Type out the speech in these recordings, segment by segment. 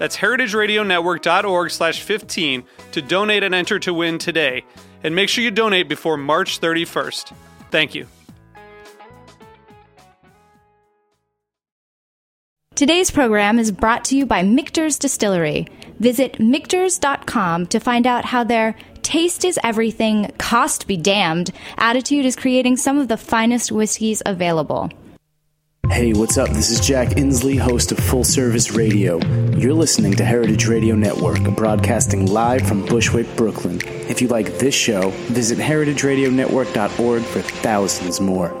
That's heritageradionetwork.org slash 15 to donate and enter to win today. And make sure you donate before March 31st. Thank you. Today's program is brought to you by Michter's Distillery. Visit Michter's.com to find out how their taste is everything, cost be damned attitude is creating some of the finest whiskeys available. Hey, what's up? This is Jack Inslee, host of Full Service Radio. You're listening to Heritage Radio Network, broadcasting live from Bushwick, Brooklyn. If you like this show, visit heritageradionetwork.org for thousands more.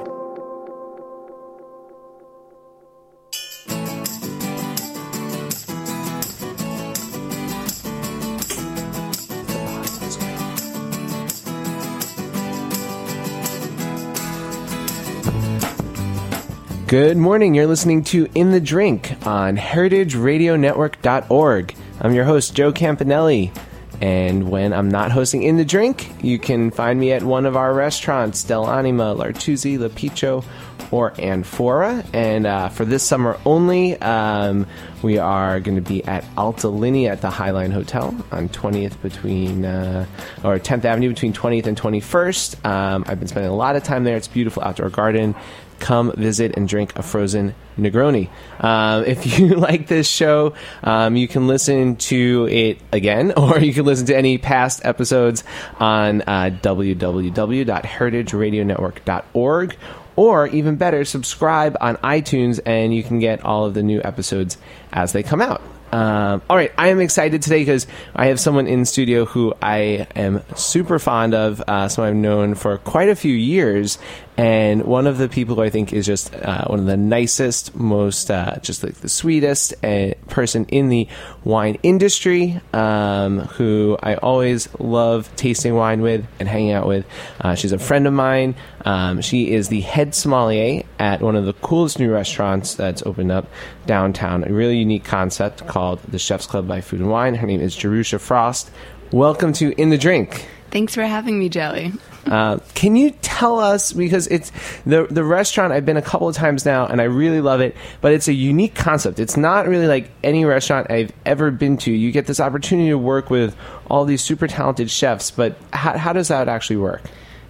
Good morning. You're listening to In the Drink on heritageradionetwork.org. I'm your host, Joe Campanale. And when I'm not hosting In the Drink, you can find me at one of our restaurants, dell'anima, L'Artusi, L'Apicio, or Anfora. And uh, for this summer only, um, we are going to be at Alta Linea at the Highline Hotel on 20th between, uh, or 10th Avenue between 20th and 21st. Um, I've been spending a lot of time there. It's beautiful outdoor garden come visit and drink a frozen Negroni. Um, if you like this show, um, you can listen to it again, or you can listen to any past episodes on uh, www.heritageradionetwork.org. Or even better, subscribe on iTunes and you can get all of the new episodes as they come out. Um, all right, I am excited today because I have someone in studio who I am super fond of, uh, someone I've known for quite a few years, and one of the people who I think is just uh, one of the nicest, most uh, just like the sweetest uh, person in the wine industry, um, who I always love tasting wine with and hanging out with. Uh, she's a friend of mine. Um, she is the head sommelier at one of the coolest new restaurants that's opened up downtown. A really unique concept called the Chef's Club by Food and Wine. Her name is Jerusha Frost. Welcome to In the Drink. Thanks for having me, Joey. Uh, can you tell us because it's the the restaurant I've been a couple of times now and I really love it, but it's a unique concept. It's not really like any restaurant I've ever been to. You get this opportunity to work with all these super talented chefs, but how, how does that actually work?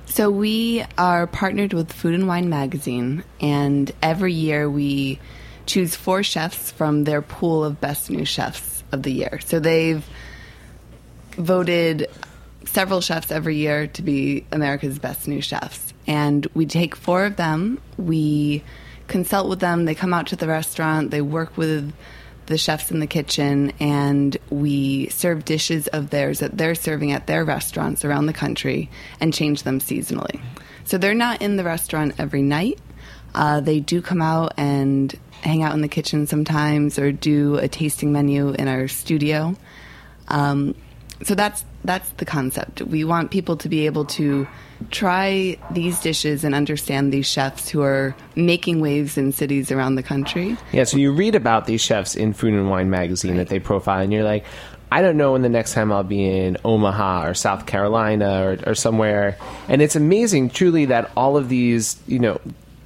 So we are partnered with Food and Wine magazine, and every year we choose four chefs from their pool of best new chefs of the year. So they've voted several chefs every year to be America's best new chefs. And we take four of them, we consult with them, they come out to the restaurant, they work with the chefs in the kitchen, and we serve dishes of theirs that they're serving at their restaurants around the country and change them seasonally. So they're not in the restaurant every night. Uh, they do come out and hang out in the kitchen sometimes or do a tasting menu in our studio. Um, so that's that's the concept. We want people to be able to try these dishes and understand these chefs who are making waves in cities around the country. Yeah, so you read about these chefs in Food and Wine magazine that they profile, and you're like, I don't know when the next time I'll be in Omaha or South Carolina or, or somewhere. And it's amazing, truly, that all of these, you know,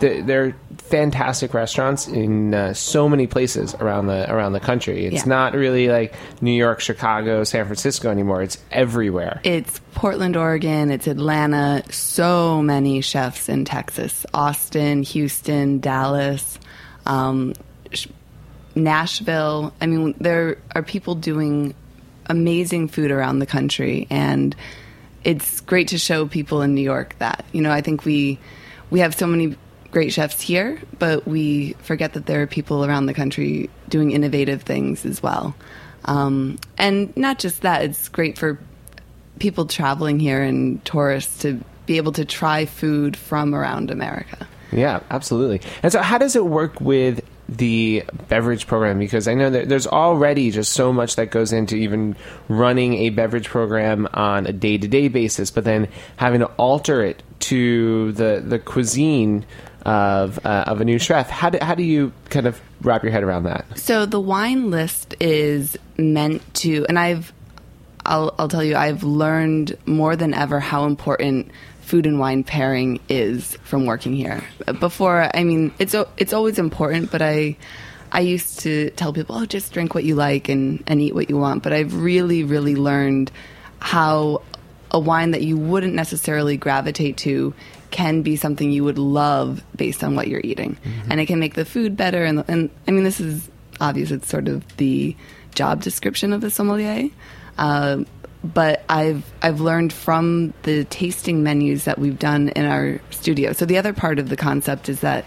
they're fantastic restaurants in uh, so many places around the around the country. It's yeah. not really like New York, Chicago, San Francisco anymore. It's everywhere. It's Portland, Oregon. It's Atlanta. So many chefs in Texas, Austin, Houston, Dallas, um, Nashville. I mean, there are people doing amazing food around the country and it's great to show people in New York that you know I think we we have so many great chefs here, but we forget that there are people around the country doing innovative things as well. Um, and not just that, it's great for people traveling here and tourists to be able to try food from around America. Yeah, absolutely. And so, how does it work with the beverage program? Because I know that there's already just so much that goes into even running a beverage program on a day to day basis, but then having to alter it to the the cuisine of uh, of a new chef. How do, how do you kind of wrap your head around that? So the wine list is meant to, and I've I'll, I'll tell you, I've learned more than ever how important food and wine pairing is from working here. Before, I mean, it's it's always important, but I I used to tell people, oh, just drink what you like and, and eat what you want. But I've really, really learned how a wine that you wouldn't necessarily gravitate to can be something you would love based on what you're eating. Mm-hmm. And it can make the food better. And, and I mean, this is obvious, it's sort of the job description of the sommelier. Uh, but I've I've learned from the tasting menus that we've done in our studio. So the other part of the concept is that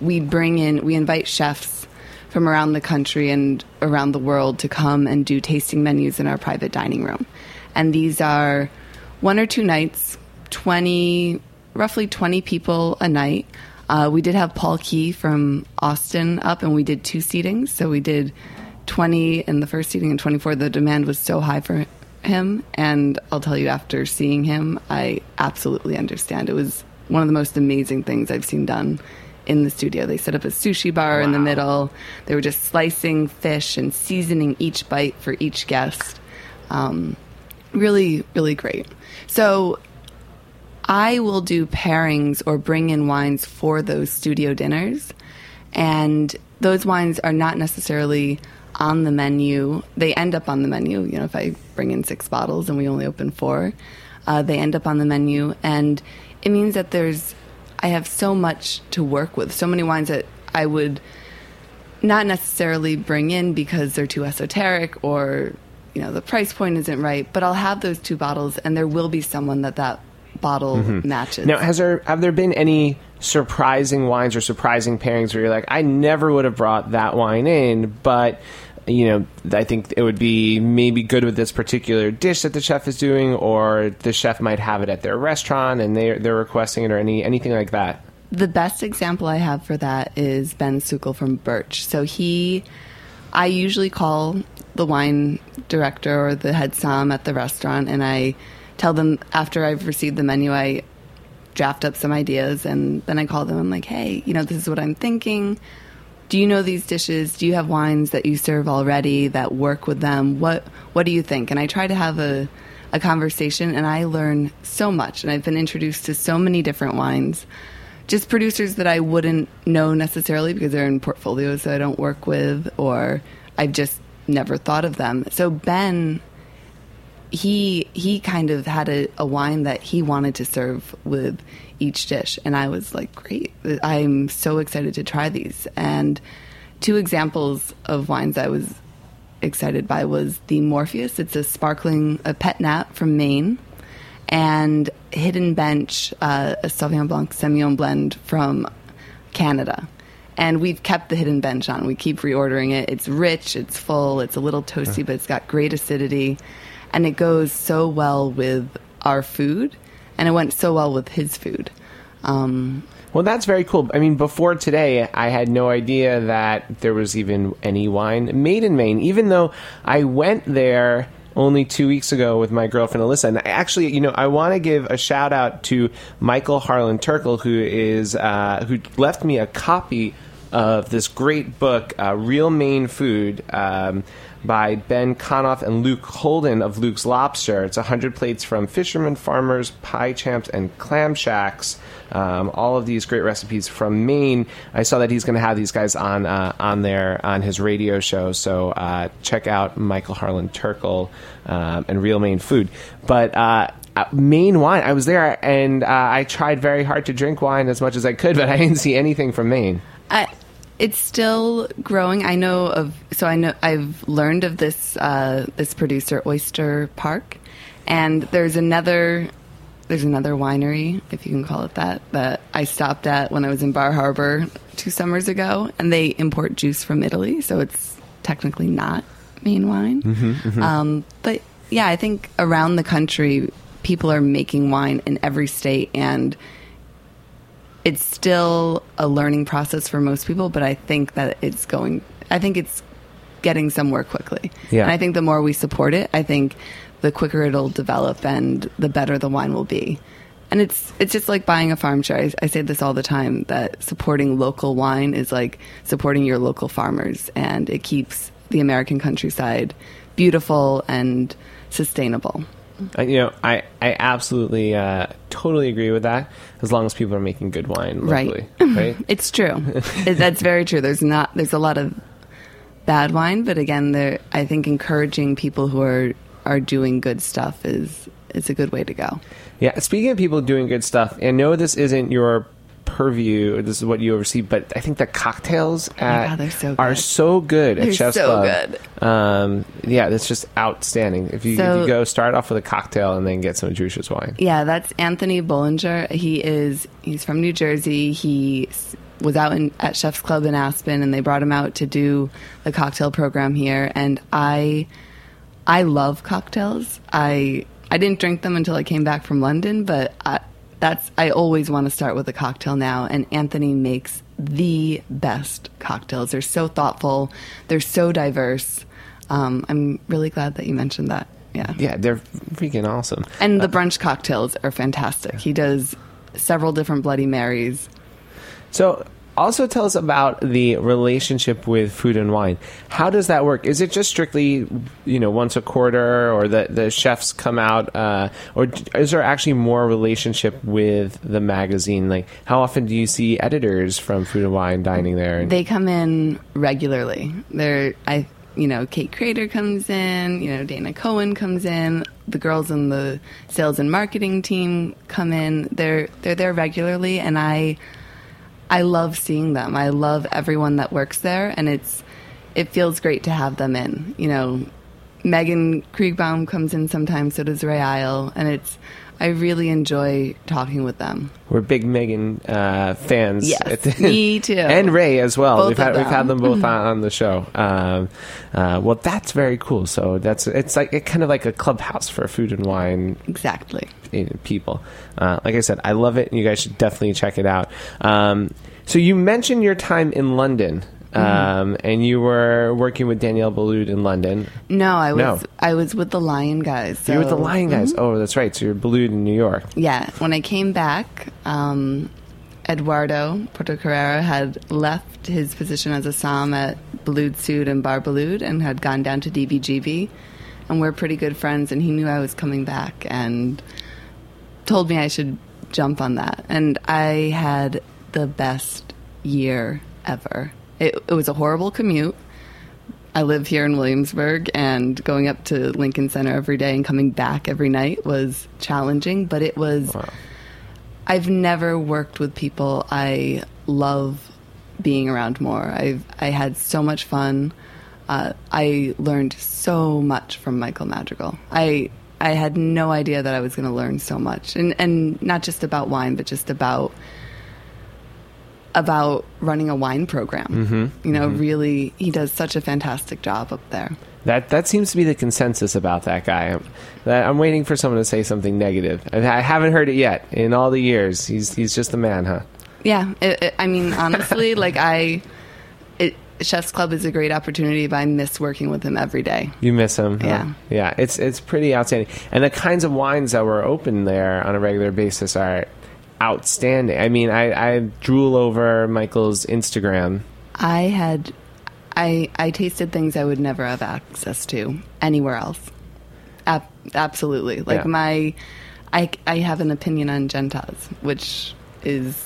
we bring in we invite chefs from around the country and around the world to come and do tasting menus in our private dining room. And these are one or two nights, 20 roughly 20 people a night. Uh, we did have Paul Qui from Austin up, and we did two seatings. So we did 20 in the first seating and 24. The demand was so high for him. And I'll tell you, after seeing him, I absolutely understand. It was one of the most amazing things I've seen done in the studio. They set up a sushi bar wow. in the middle. They were just slicing fish and seasoning each bite for each guest. Um, really, really great. So I will do pairings or bring in wines for those studio dinners. And those wines are not necessarily on the menu. They end up on the menu. You know, if I bring in six bottles and we only open four, uh, they end up on the menu. And it means that there's, I have so much to work with, so many wines that I would not necessarily bring in because they're too esoteric or, you know, the price point isn't right. But I'll have those two bottles and there will be someone that that bottle mm-hmm. matches. Now, has there have there been any surprising wines or surprising pairings where you're like, I never would have brought that wine in, but you know, I think it would be maybe good with this particular dish that the chef is doing, or the chef might have it at their restaurant and they they're requesting it, or any anything like that. The best example I have for that is Ben Sukle from Birch. So he, I usually call the wine director or the head som at the restaurant, and I tell them after I've received the menu, I draft up some ideas, and then I call them. I'm like, hey, you know, this is what I'm thinking do you know these dishes? Do you have wines that you serve already that work with them? What What do you think? And I try to have a a conversation, and I learn so much. And I've been introduced to so many different wines, just producers that I wouldn't know necessarily because they're in portfolios that I don't work with, or I've just never thought of them. So Ben he he kind of had a, a, wine that he wanted to serve with each dish. And i was like great. I'm so excited to try these. And two examples of wines i was excited by was the morpheus. It's a sparkling a pet nat from maine. And hidden bench uh, a sauvignon blanc semillon blend from canada. And we've kept the hidden bench on. We keep reordering it. It's rich. It's full. It's a little toasty but it's got great acidity and it goes so well with our food, and it went so well with his food. Um, well, that's very cool. I mean, before today, I had no idea that there was even any wine made in Maine, even though I went there only two weeks ago with my girlfriend Alyssa. And actually, you know, I want to give a shout out to Michael Harlan Turkle, who is uh, who left me a copy of this great book, uh, Real Maine Food. Um, by Ben Conniff and Luke Holden of Luke's Lobster. It's 100 plates from fishermen, farmers, pie champs, and clam shacks. Um, all of these great recipes from Maine. I saw that he's going to have these guys on uh, on there on his radio show. So uh, check out Michael Harlan Turkle um, and Real Maine Food. But uh, uh Maine wine. I was there and uh, I tried very hard to drink wine as much as I could, but I didn't see anything from Maine. It's still growing. I know of so I know I've learned of this uh, this producer Oyster Park, And there's another there's another winery, if you can call it that, that I stopped at when I was in Bar Harbor two summers ago, and they import juice from Italy, so it's technically not Maine wine. Um, but yeah, I think around the country, people are making wine in every state, and it's still a learning process for most people. But I think that it's going. I think it's getting somewhere quickly. Yeah. And I think the more we support it, I think the quicker it'll develop and the better the wine will be. And it's it's just like buying a farm share. I, I say this all the time that supporting local wine is like supporting your local farmers, and it keeps the American countryside beautiful and sustainable. Uh, you know, I I absolutely uh, totally agree with that. As long as people are making good wine Right. locally, right? It's true. It- That's very true. There's not there's a lot of bad wine, but again, there I think encouraging people who are are doing good stuff is is a good way to go. Yeah, speaking of people doing good stuff, and know this isn't your purview, this is what you oversee, but I think the cocktails at, God, they're so are so good at They're Chef's so Club. good. Um, yeah, that's just outstanding. If you, if you go start off with a cocktail and then get some Juicious wine. Yeah, that's Anthony Bollinger. He is he's from New Jersey. He was out in, at Chef's Club in Aspen, and they brought him out to do the cocktail program here. And I, I love cocktails. I I didn't drink them until I came back from London, but I, that's I always want to start with a cocktail now. And Anthony makes the best cocktails. They're so thoughtful. They're so diverse. Um, I'm really glad that you mentioned that. Yeah. Yeah, they're freaking awesome. And the brunch cocktails are fantastic. He does several different Bloody Marys. So, also tell us about the relationship with food and wine. How does that work? Is it just strictly, you know, once a quarter, or the the chefs come out, uh, or is there actually more relationship with the magazine? Like, how often do you see editors from Food and Wine dining there? They come in regularly. They're I you know, Kate Krader comes in, you know, Dana Cowin comes in, the girls in the sales and marketing team come in. They're they're there regularly and I I love seeing them. I love everyone that works there and it's it feels great to have them in. You know, Megan Kriegbaum comes in sometimes, so does Ray Isle, and it's I really enjoy talking with them. We're big Megan uh, fans. Yes, me too. and Ray as well. Both we've had of we've had them them. both on, on the show. Um, uh, well, that's very cool. So that's it's like it kind of like a clubhouse for food and wine Exactly. eh, people. Uh, like I said, I love it, and you guys should definitely check it out. Um, so you mentioned your time in London. Um, and you were working with Daniel Boulud in London. No, I was No. I was with the Lion guys. So, You're with the Lion guys. Oh, that's right. So you're Boulud in New York. Yeah, when I came back, um, Eduardo Porto Carreiro had left his position as a som at Boulud Sud and Bar Boulud and had gone down to DBGB, and we're pretty good friends. And he knew I was coming back and told me I should jump on that. And I had the best year ever. It, it was a horrible commute. I live here in Williamsburg, and going up to Lincoln Center every day and coming back every night was challenging, but it was. Wow. I've never worked with people I love being around more. I've I had so much fun. Uh, I learned so much from Michael Madrigale. I I had no idea that I was going to learn so much, and and not just about wine, but just about about running a wine program. Mm-hmm. You know, really, he does such a fantastic job up there. That that seems to be the consensus about that guy. I'm, that, I'm waiting for someone to say something negative. I, I haven't heard it yet in all the years. He's he's just a man, huh? Yeah, it, it, I mean, honestly, like I, it, Chef's Club is a great opportunity, but I miss working with him every day. You miss him. huh? Yeah. yeah. It's it's pretty outstanding, and the kinds of wines that were open there on a regular basis are outstanding. I mean, I, I drool over Michael's Instagram. I had, I, I tasted things I would never have access to anywhere else. Ab- absolutely, like Yeah. my, I, I have an opinion on Gentas, which is,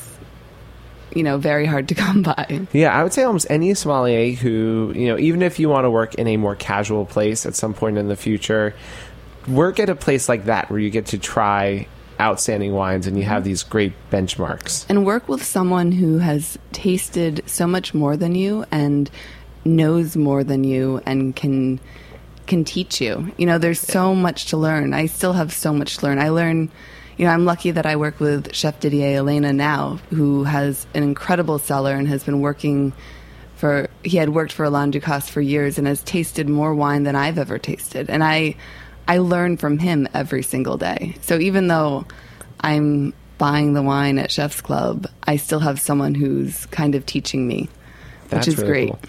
you know, very hard to come by. Yeah, I would say almost any sommelier who, you know, even if you want to work in a more casual place at some point in the future, work at a place like that where you get to try outstanding wines and you have these great benchmarks. and work with someone who has tasted so much more than you and knows more than you and can can teach you. You know, there's so much to learn. I still have so much to learn. I learn, you know, I'm lucky that I work with Chef Didier Elena now, who has an incredible cellar and has been working for, he had worked for Alain Ducasse for years and has tasted more wine than I've ever tasted. And I, I learn from him every single day. So even though I'm buying the wine at Chef's Club, I still have someone who's kind of teaching me, That's which is really great. cool.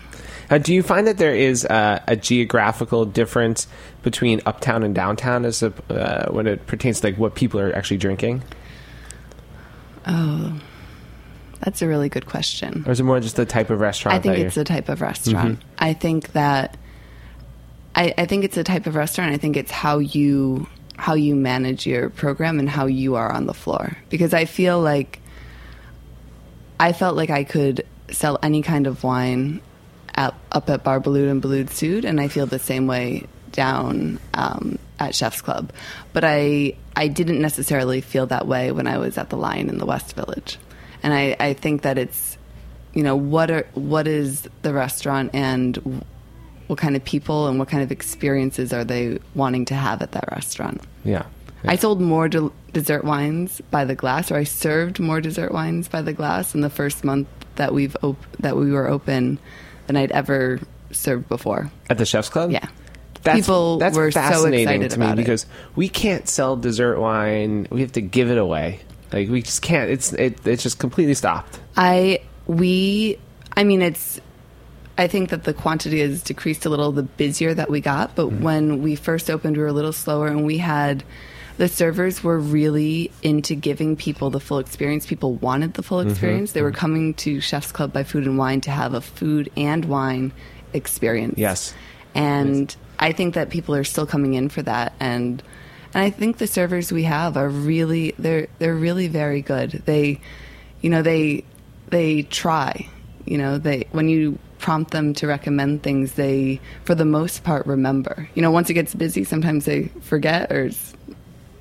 Uh, do you find that there is uh, a geographical difference between uptown and downtown as a, uh, when it pertains to like what people are actually drinking, Oh, That's a really good question. or is it more just the type of restaurant? I think it's you're- a type of restaurant. I think that I, I think it's a type of restaurant. I think it's how you how you manage your program and how you are on the floor. Because I feel like I felt like I could sell any kind of wine at, up at Bar and Boulud Sud, and I feel the same way down um, at Chef's Club. But I I didn't necessarily feel that way when I was at the Lion in the West Village, and I, I think that it's you know what are what is the restaurant and what kind of people and what kind of experiences are they wanting to have at that restaurant. yeah. I sold more de- dessert wines by the glass, or I served more dessert wines by the glass in the first month that we've op- that we were open than I'd ever served before. At the Chef's Club? Yeah, That's, people that's were so fascinating excited to me about because we can't sell dessert wine. We have to give it away. Like we just can't. It's it, it's just completely stopped. I we I mean it's I think that the quantity has decreased a little the busier that we got, but mm-hmm. when we first opened, we were a little slower, and we had the servers were really into giving people the full experience. People wanted the full mm-hmm. experience. They were mm-hmm. coming to Chef's Club by Food and Wine to have a food and wine experience. Yes. and I think that people are still coming in for that, and and I think the servers we have are really they're they're really very good. They, you know, they they try. You know, they when you prompt them to recommend things, they for the most part remember. You know, once it gets busy, sometimes they forget or it's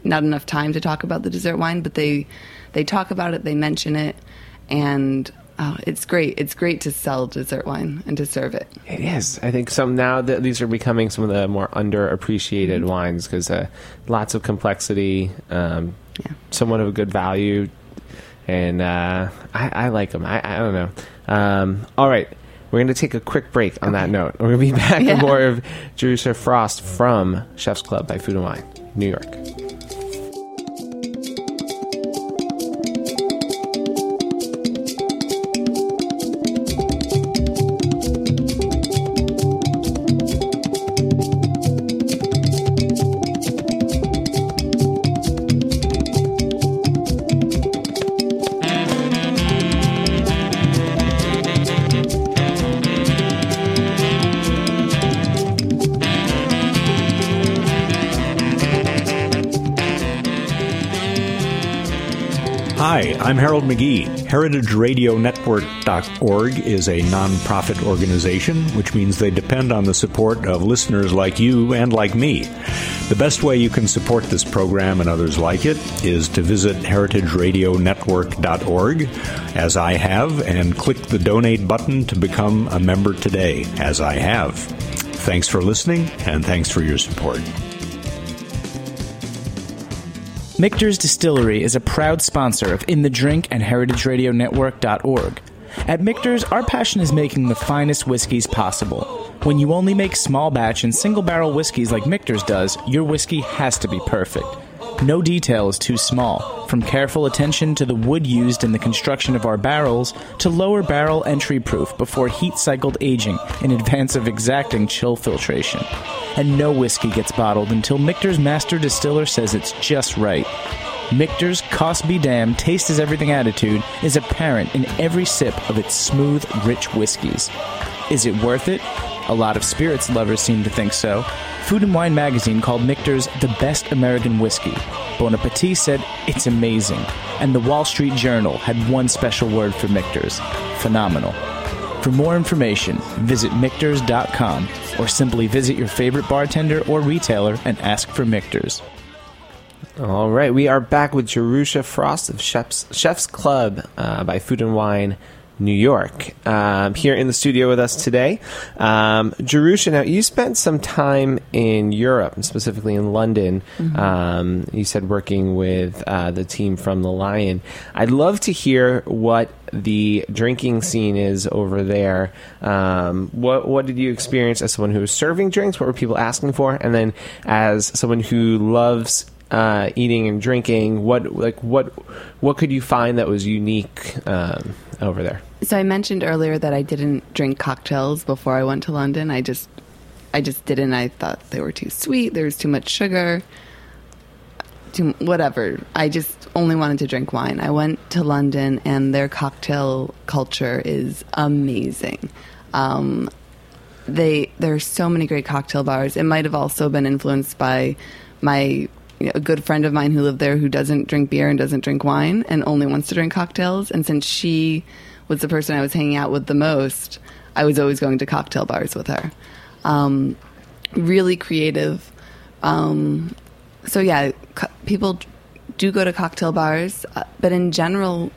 not enough time to talk about the dessert wine, but they they talk about it, they mention it, and oh, it's great. It's great to sell dessert wine and to serve it. It is. I think some now that these are becoming some of the more underappreciated Mm-hmm. wines because uh, lots of complexity, um, Yeah. somewhat of a good value, and uh, I, I like them. I, I don't know. Um, all right. We're going to take a quick break on that note. We're going to be back Yeah. with more of Jerusha Frost from Chef's Club by Food and Wine, New York. I'm Harold McGee. HeritageRadioNetwork.org is a nonprofit organization, which means they depend on the support of listeners like you and like me. The best way you can support this program and others like it is to visit HeritageRadioNetwork.org, as I have, and click the donate button to become a member today, as I have. Thanks for listening, and thanks for your support. Michter's Distillery is a proud sponsor of In the Drink and HeritageRadioNetwork.org. At Michter's, our passion is making the finest whiskeys possible. When you only make small batch and single barrel whiskeys like Michter's does, your whiskey has to be perfect. No detail is too small, from careful attention to the wood used in the construction of our barrels to lower barrel entry proof before heat cycled aging in advance of exacting chill filtration. And no whiskey gets bottled until Michter's master distiller says it's just right. Michter's cost be damned, taste is everything attitude is apparent in every sip of its smooth, rich whiskeys. Is it worth it? A lot of spirits lovers seem to think so. Food and Wine magazine called Michter's the best American whiskey. Bon Appetit said it's amazing. And the Wall Street Journal had one special word for Michter's phenomenal. For more information, visit Michters.com or simply visit your favorite bartender or retailer and ask for Michters. All right, we are back with Jerusha Frost of Chef's, Chef's Club uh, by Food and Wine New York. Um, here in the studio with us today, um, Jerusha. Now, you spent some time in Europe, specifically in London. Um, you said working with uh, the team from the Lion. I'd love to hear what the drinking scene is over there. Um, what what did you experience as someone who was serving drinks? What were people asking for? And then as someone who loves uh, eating and drinking, what like what what could you find that was unique um, over there? So I mentioned earlier that I didn't drink cocktails before I went to London. I just I just didn't. I thought they were too sweet. There was too much sugar. Too whatever. I just only wanted to drink wine. I went to London and their cocktail culture is amazing. Um, they there are so many great cocktail bars. It might have also been influenced by my a good friend of mine who lived there who doesn't drink beer and doesn't drink wine and only wants to drink cocktails. And since she was the person I was hanging out with the most, I was always going to cocktail bars with her. Um, really creative. Um, so yeah, co- people do go to cocktail bars, uh, but in general,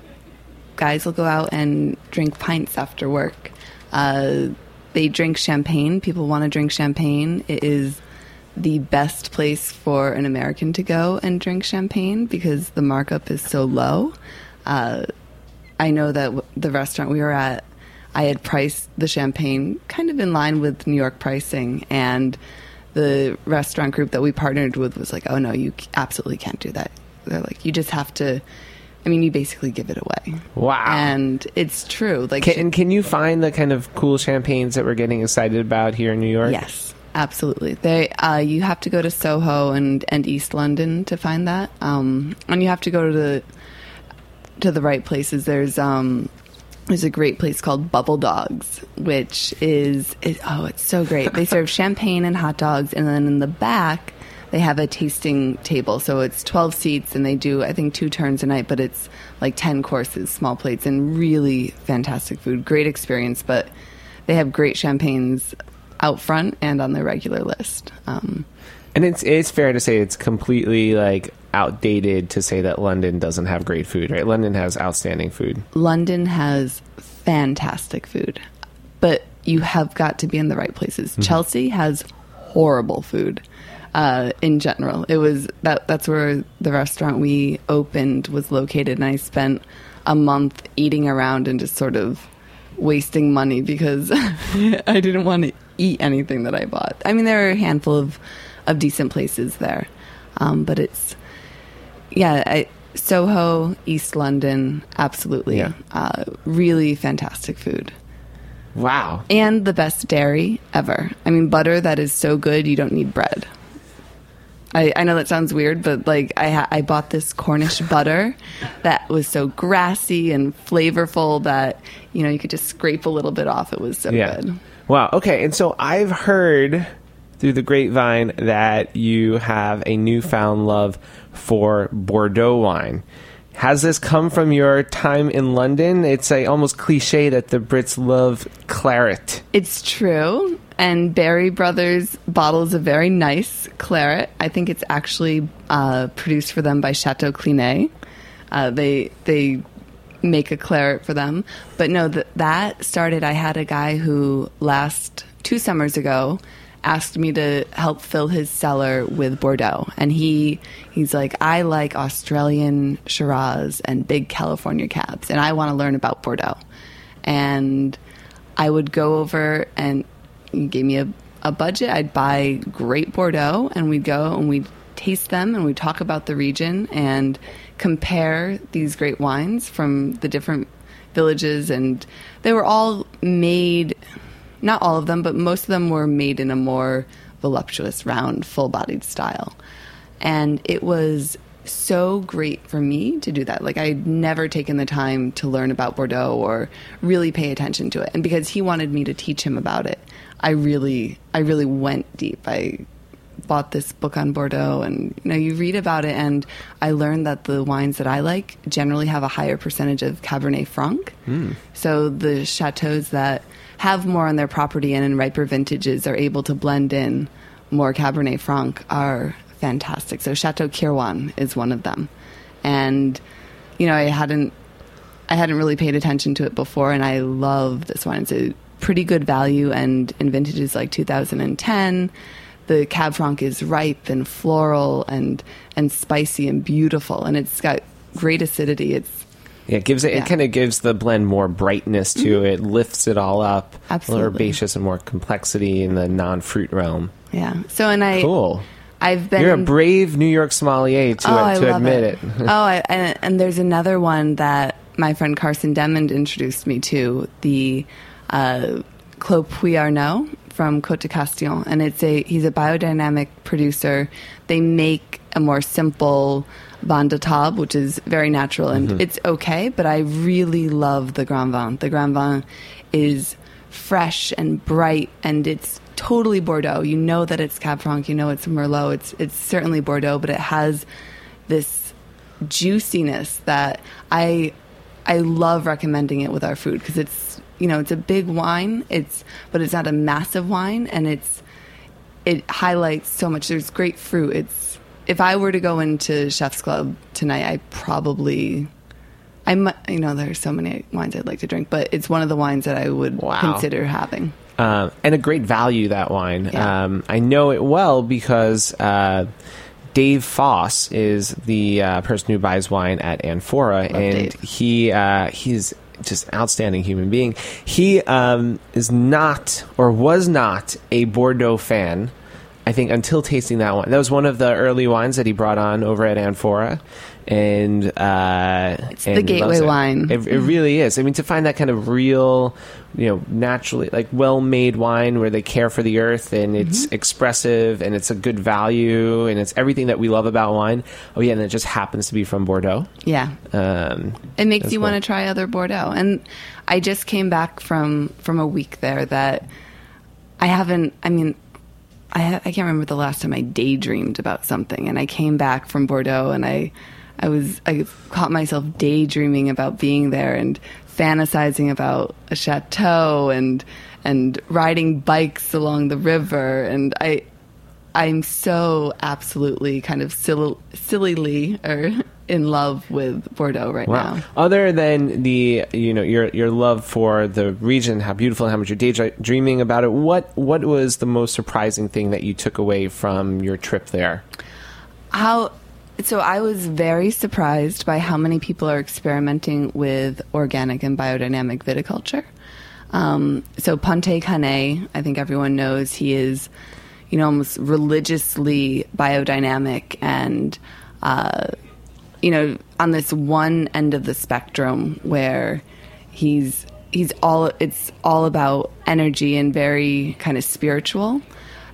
guys will go out and drink pints after work. Uh, they drink champagne. People want to drink champagne. It is the best place for an American to go and drink champagne because the markup is so low. Uh, I know that w- the restaurant we were at, I had priced the champagne kind of in line with New York pricing, and the restaurant group that we partnered with was like, "Oh no, you absolutely can't do that." They're like, "You just have to." I mean, you basically give it away. Wow. And it's true. Like, Can, and can you find the kind of cool champagnes that we're getting excited about here in New York? Yes, absolutely. They uh, you have to go to Soho and, and East London to find that, um, and you have to go to the to the right places. There's um, there's a great place called Bubble Dogs, which is, is oh, it's so great. They serve champagne and hot dogs, and then in the back they have a tasting table. So it's 12 seats, and they do I think two turns a night, but it's like 10 courses, small plates, and really fantastic food. Great experience, but they have great champagnes out front and on the regular list. Um, And it's it's fair to say it's completely like outdated to say that London doesn't have great food, right? London has outstanding food. London has fantastic food, but you have got to be in the right places. Chelsea has horrible food. Uh, in general, it was that that's where the restaurant we opened was located, and I spent a month eating around and just sort of wasting money because I didn't want to eat anything that I bought. I mean, there are a handful of of decent places there, um, but it's yeah, I, Soho, East London, absolutely, Yeah. uh, really fantastic food. Wow. And the best dairy ever. I mean, butter that is so good you don't need bread. I, I know that sounds weird, but like I ha- I bought this Cornish butter that was so grassy and flavorful that you know you could just scrape a little bit off. It was so Yeah. good. Wow. Okay. And so I've heard through the grapevine that you have a newfound love for Bordeaux wine. Has this come from your time in London? It's a almost cliche that the Brits love claret. It's true. And Berry Brothers bottles a very nice claret. I think it's actually uh, produced for them by Chateau Clinet. Uh, they they make a claret for them. But no, th- that started. I had a guy who last two summers ago asked me to help fill his cellar with Bordeaux, and he he's like, I like Australian Shiraz and big California cabs, and I want to learn about Bordeaux. And I would go over and he gave me a, a budget. I'd buy great Bordeaux and we'd go and we'd taste them and we'd talk about the region and compare these great wines from the different villages. And they were all made, not all of them, but most of them were made in a more voluptuous, round, full bodied style. And it was so great for me to do that. Like I'd never taken the time to learn about Bordeaux or really pay attention to it. And because he wanted me to teach him about it, I really I really went deep. I bought this book on Bordeaux and you know you read about it and I learned that the wines that I like generally have a higher percentage of Cabernet Franc. Hmm. So the chateaus that have more on their property and in riper vintages are able to blend in more Cabernet Franc are fantastic. So Chateau Kirwan is one of them. And you know, I hadn't I hadn't really paid attention to it before, and I love this wine. It's a pretty good value, and in vintages like 2010, the Cab Franc is ripe and floral and and spicy and beautiful, and it's got great acidity. It's Yeah, it gives it. Yeah. Mm-hmm. It kind of gives the blend more brightness to it. Lifts it all up. Absolutely. herbaceous and more complexity in the non-fruit realm. yeah. So and I Cool. I've been You're a brave New York sommelier to, oh, I to admit it. oh, I, and, and there's another one that my friend Carson Demmond introduced me to, the uh, Clos Puy Arnaud from Côte de Castillon, and it's a he's a biodynamic producer. They make a more simple Vin de Table, which is very natural and mm-hmm. it's okay, but I really love the Grand Vin. The Grand Vin is fresh and bright and it's totally Bordeaux. You know that it's Cab Franc, you know it's Merlot. It's it's certainly Bordeaux, but it has this juiciness that I I love recommending it with our food because it's you know it's a big wine. It's but it's not a massive wine, and it's it highlights so much. There's great fruit. It's if I were to go into Chef's Club tonight, I probably. I mu- you know there's so many wines I'd like to drink, but it's one of the wines that I would Wow. consider having. um, and a great value that wine. Yeah. Um, I know it well because uh, Dave Foss is the uh, person who buys wine at Anfora, and Dave. he uh, he's just outstanding human being. He um, is not or was not a Bordeaux fan. I think until tasting that one, that was one of the early wines that he brought on over at Anfora, and uh, It's and the gateway it. wine. It, it really is. I mean, to find that kind of real, you know, naturally like well-made wine where they care for the earth and it's Mm-hmm. expressive and it's a good value and it's everything that we love about wine. Oh yeah, and it just happens to be from Bordeaux. Yeah, Um, it makes you cool. want to try other Bordeaux. And I just came back from from a week there that I haven't. I mean, I I can't remember the last time I daydreamed about something, and I came back from Bordeaux, and I I was I caught myself daydreaming about being there and fantasizing about a chateau and and riding bikes along the river, and I I'm so absolutely kind of silly, sillily or in love with Bordeaux right Wow. now. Other than the you know your your love for the region, how beautiful, and how much you're daydreaming about it, what what was the most surprising thing that you took away from your trip there? How so I was very surprised by how many people are experimenting with organic and biodynamic viticulture. Um, so Pontet-Canet, I think everyone knows he is, you know, almost religiously biodynamic and, uh, you know, on this one end of the spectrum where he's he's all it's all about energy and very kind of spiritual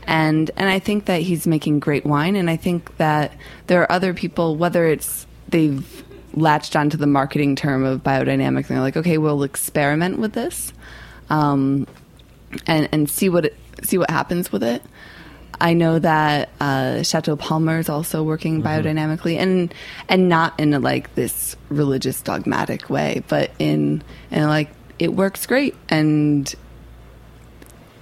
and and I think that he's making great wine and I think that there are other people whether it's they've latched onto the marketing term of biodynamic and they're like okay we'll experiment with this um, and and see what it, see what happens with it. I know that uh, Chateau Palmer is also working biodynamically, and and not in a, like this religious dogmatic way, but in in like it works great, and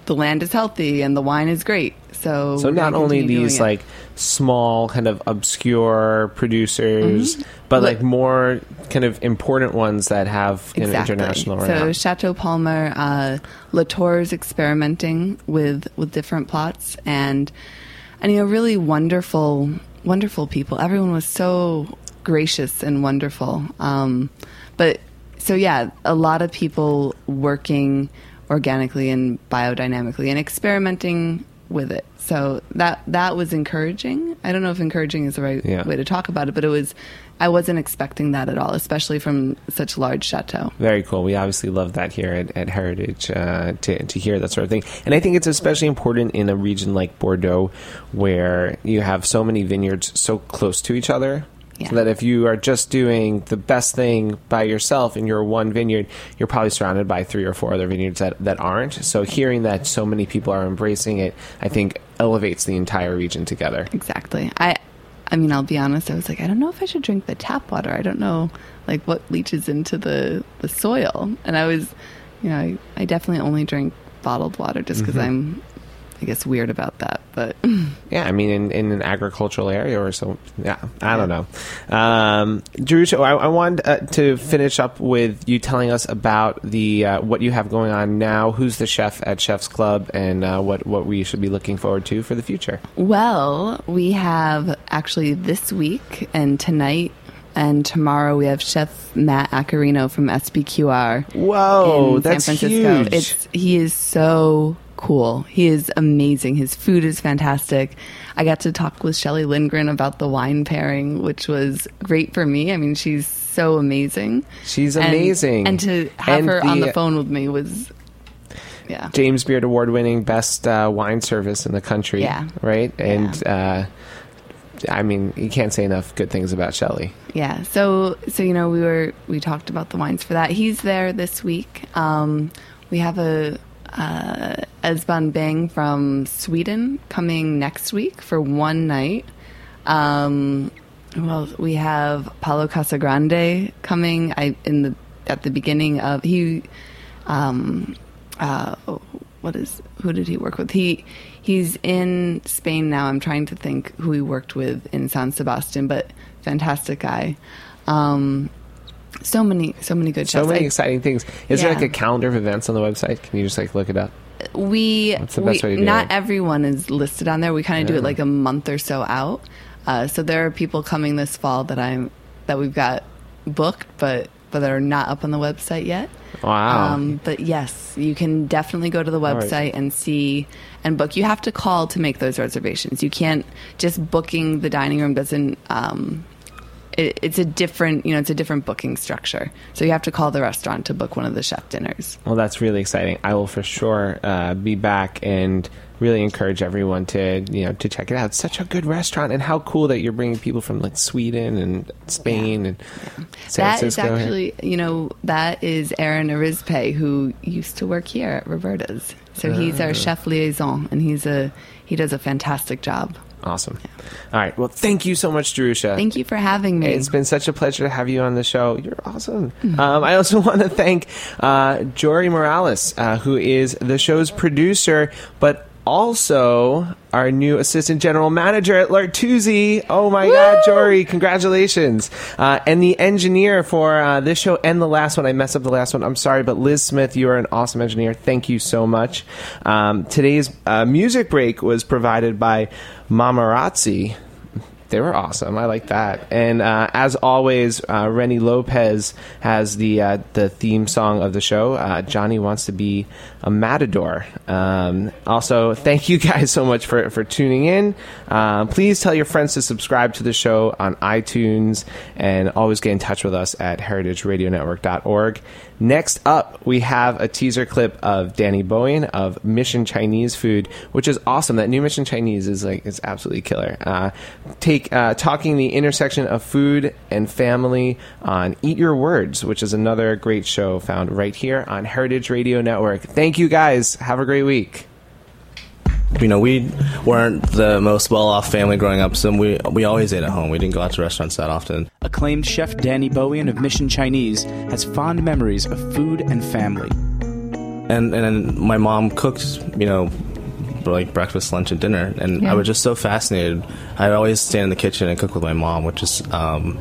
the land is healthy, and the wine is great. So So not only these like small kind of obscure producers, Mm-hmm. but like more kind of important ones that have kind of international So renown. Chateau Palmer, uh, Latour's experimenting with with different plots, and and you know really wonderful, wonderful people. Everyone was so gracious and wonderful. Um, but so yeah, a lot of people working organically and biodynamically and experimenting with it. So that that was encouraging. I don't know if encouraging is the right Yeah. way to talk about it, but it was. I wasn't expecting that at all, especially from such a large chateau. Very cool. We obviously love that here at, at Heritage uh, to, to hear that sort of thing. And I think it's especially important in a region like Bordeaux where you have so many vineyards so close to each other. Yeah. So that if you are just doing the best thing by yourself in your one vineyard, you're probably surrounded by three or four other vineyards that, that aren't. So hearing that so many people are embracing it, I think elevates the entire region together. Exactly. I I mean, I'll be honest, I was like, I don't know if I should drink the tap water. I don't know like what leaches into the the soil. And I was, you know, I, I definitely only drink bottled water just mm-hmm. because I'm I guess, weird about that. But Yeah, I mean, in, in an agricultural area or so. Yeah, I don't know. Um, Jerusha, I, I wanted uh, to finish up with you telling us about the uh, what you have going on now. Who's the chef at Chef's Club, and uh, what what we should be looking forward to for the future? Well, we have actually this week and tonight and tomorrow we have Chef Matt Accarrino from SPQR. Whoa, in that's San Francisco. huge. It's he is so cool. He is amazing. His food is fantastic. I got to talk with Shelley Lindgren about the wine pairing, which was great for me. I mean, she's so amazing. She's amazing. And, to have And her on the- the phone with me was yeah. James Beard Award winning best uh, wine service in the country. Yeah. Right? And uh, I mean, you can't say enough good things about Shelley. Yeah. So so you know we were we talked about the wines for that. He's there this week. Um, we have a uh, Esben Bang from Sweden coming next week for one night. Um, well, we have Paulo Casagrande coming. I in the at the beginning of he. Um, uh, what is who did he work with? He he's in Spain now. I'm trying to think who he worked with in San Sebastian, but fantastic guy. Um, so many, so many good So many I- exciting things. Is there like a calendar of events on the website? Can you just like look it up? We, we best way to do not everyone is listed on there. We kind of do it like a month or so out. Uh, so there are people coming this fall that I'm that we've got booked, but but that are not up on the website yet. Wow. Um, but yes, you can definitely go to the right. website and see and book. You have to call to make those reservations. You can't just booking the dining room doesn't. Um, it, it's a different, you know, it's a different booking structure. So you have to call the restaurant to book one of the chef dinners. Well, that's really exciting. I will for sure uh, be back and really encourage everyone to you know to check it out. It's such a good restaurant, and how cool that you're bringing people from like Sweden and Spain and San That is Francisco. here. actually, you know, that is Aaron Arizpe, who used to work here at Roberta's. So he's our chef liaison, and he's a he does a fantastic job. Awesome. All right. Well, thank you so much, Jerusha. Thank you for having me. It's been such a pleasure to have you on the show. You're awesome. Um, I also want to thank uh, Jory Morales, uh, who is the show's producer, but also our new assistant general manager at L'Artusi. Oh my God, Jory! Congratulations! Uh, and the engineer for uh, this show and the last one. I messed up the last one. I'm sorry, but Liz Smith, you are an awesome engineer. Thank you so much. Um, today's uh, music break was provided by Mamarazzi. They were awesome. I like that. And uh, as always, uh, Rennie Lopez has the uh, the theme song of the show. Uh, Johnny wants to be a matador. Um, also, thank you guys so much for for tuning in. Uh, please tell your friends to subscribe to the show on iTunes, and always get in touch with us at heritageradionetwork.org. Next up, we have a teaser clip of Danny Bowien of Mission Chinese Food, which is awesome. That new Mission Chinese is like is absolutely killer. Uh, take uh, talking the intersection of food and family on Eat Your Words, which is another great show found right here on Heritage Radio Network. Thank you guys. Have a great week. you know, we weren't the most well-off family growing up, so we we always ate at home. We didn't go out to restaurants that often. Acclaimed chef Danny Bowien of Mission Chinese has fond memories of food and family. And and my mom cooked, you know, like breakfast, lunch, and dinner, and I was just so fascinated. I'd always stand in the kitchen and cook with my mom, which is. Um,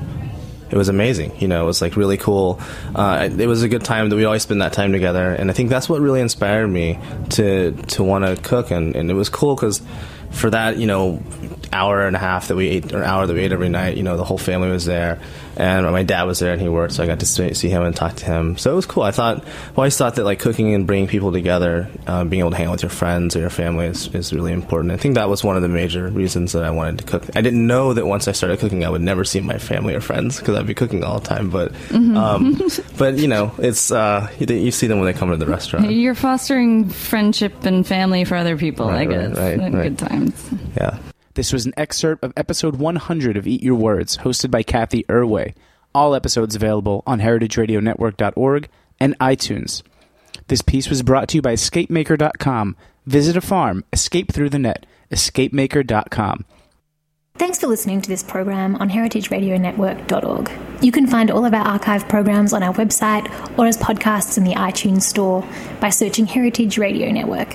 it was amazing, you know. It was like really cool. Uh, it was a good time that we always spend that time together, and I think that's what really inspired me to to want to cook. And, and it was cool because for that, you know, hour and a half that we ate, or hour that we ate every night, you know, the whole family was there, and my dad was there and he worked, so I got to see see him and talk to him. So it was cool. I thought, I always thought that like cooking and bringing people together, uh, being able to hang out with your friends or your family is, is really important. I think that was one of the major reasons that I wanted to cook. I didn't know that once I started cooking, I would never see my family or friends because I'd be cooking all the time. But, um, but you know, it's uh, you, you see them when they come to the restaurant. You're fostering friendship and family for other people, Right, I guess. right, right. Good times. Yeah. This was an excerpt of episode 100 of Eat Your Words, hosted by Cathy Erway. All episodes available on heritageradionetwork.org and iTunes. This piece was brought to you by escapemaker.com. Visit a farm, escape through the net, escapemaker.com. Thanks for listening to this program on heritageradionetwork.org. You can find all of our archive programs on our website or as podcasts in the iTunes Store by searching Heritage Radio Network.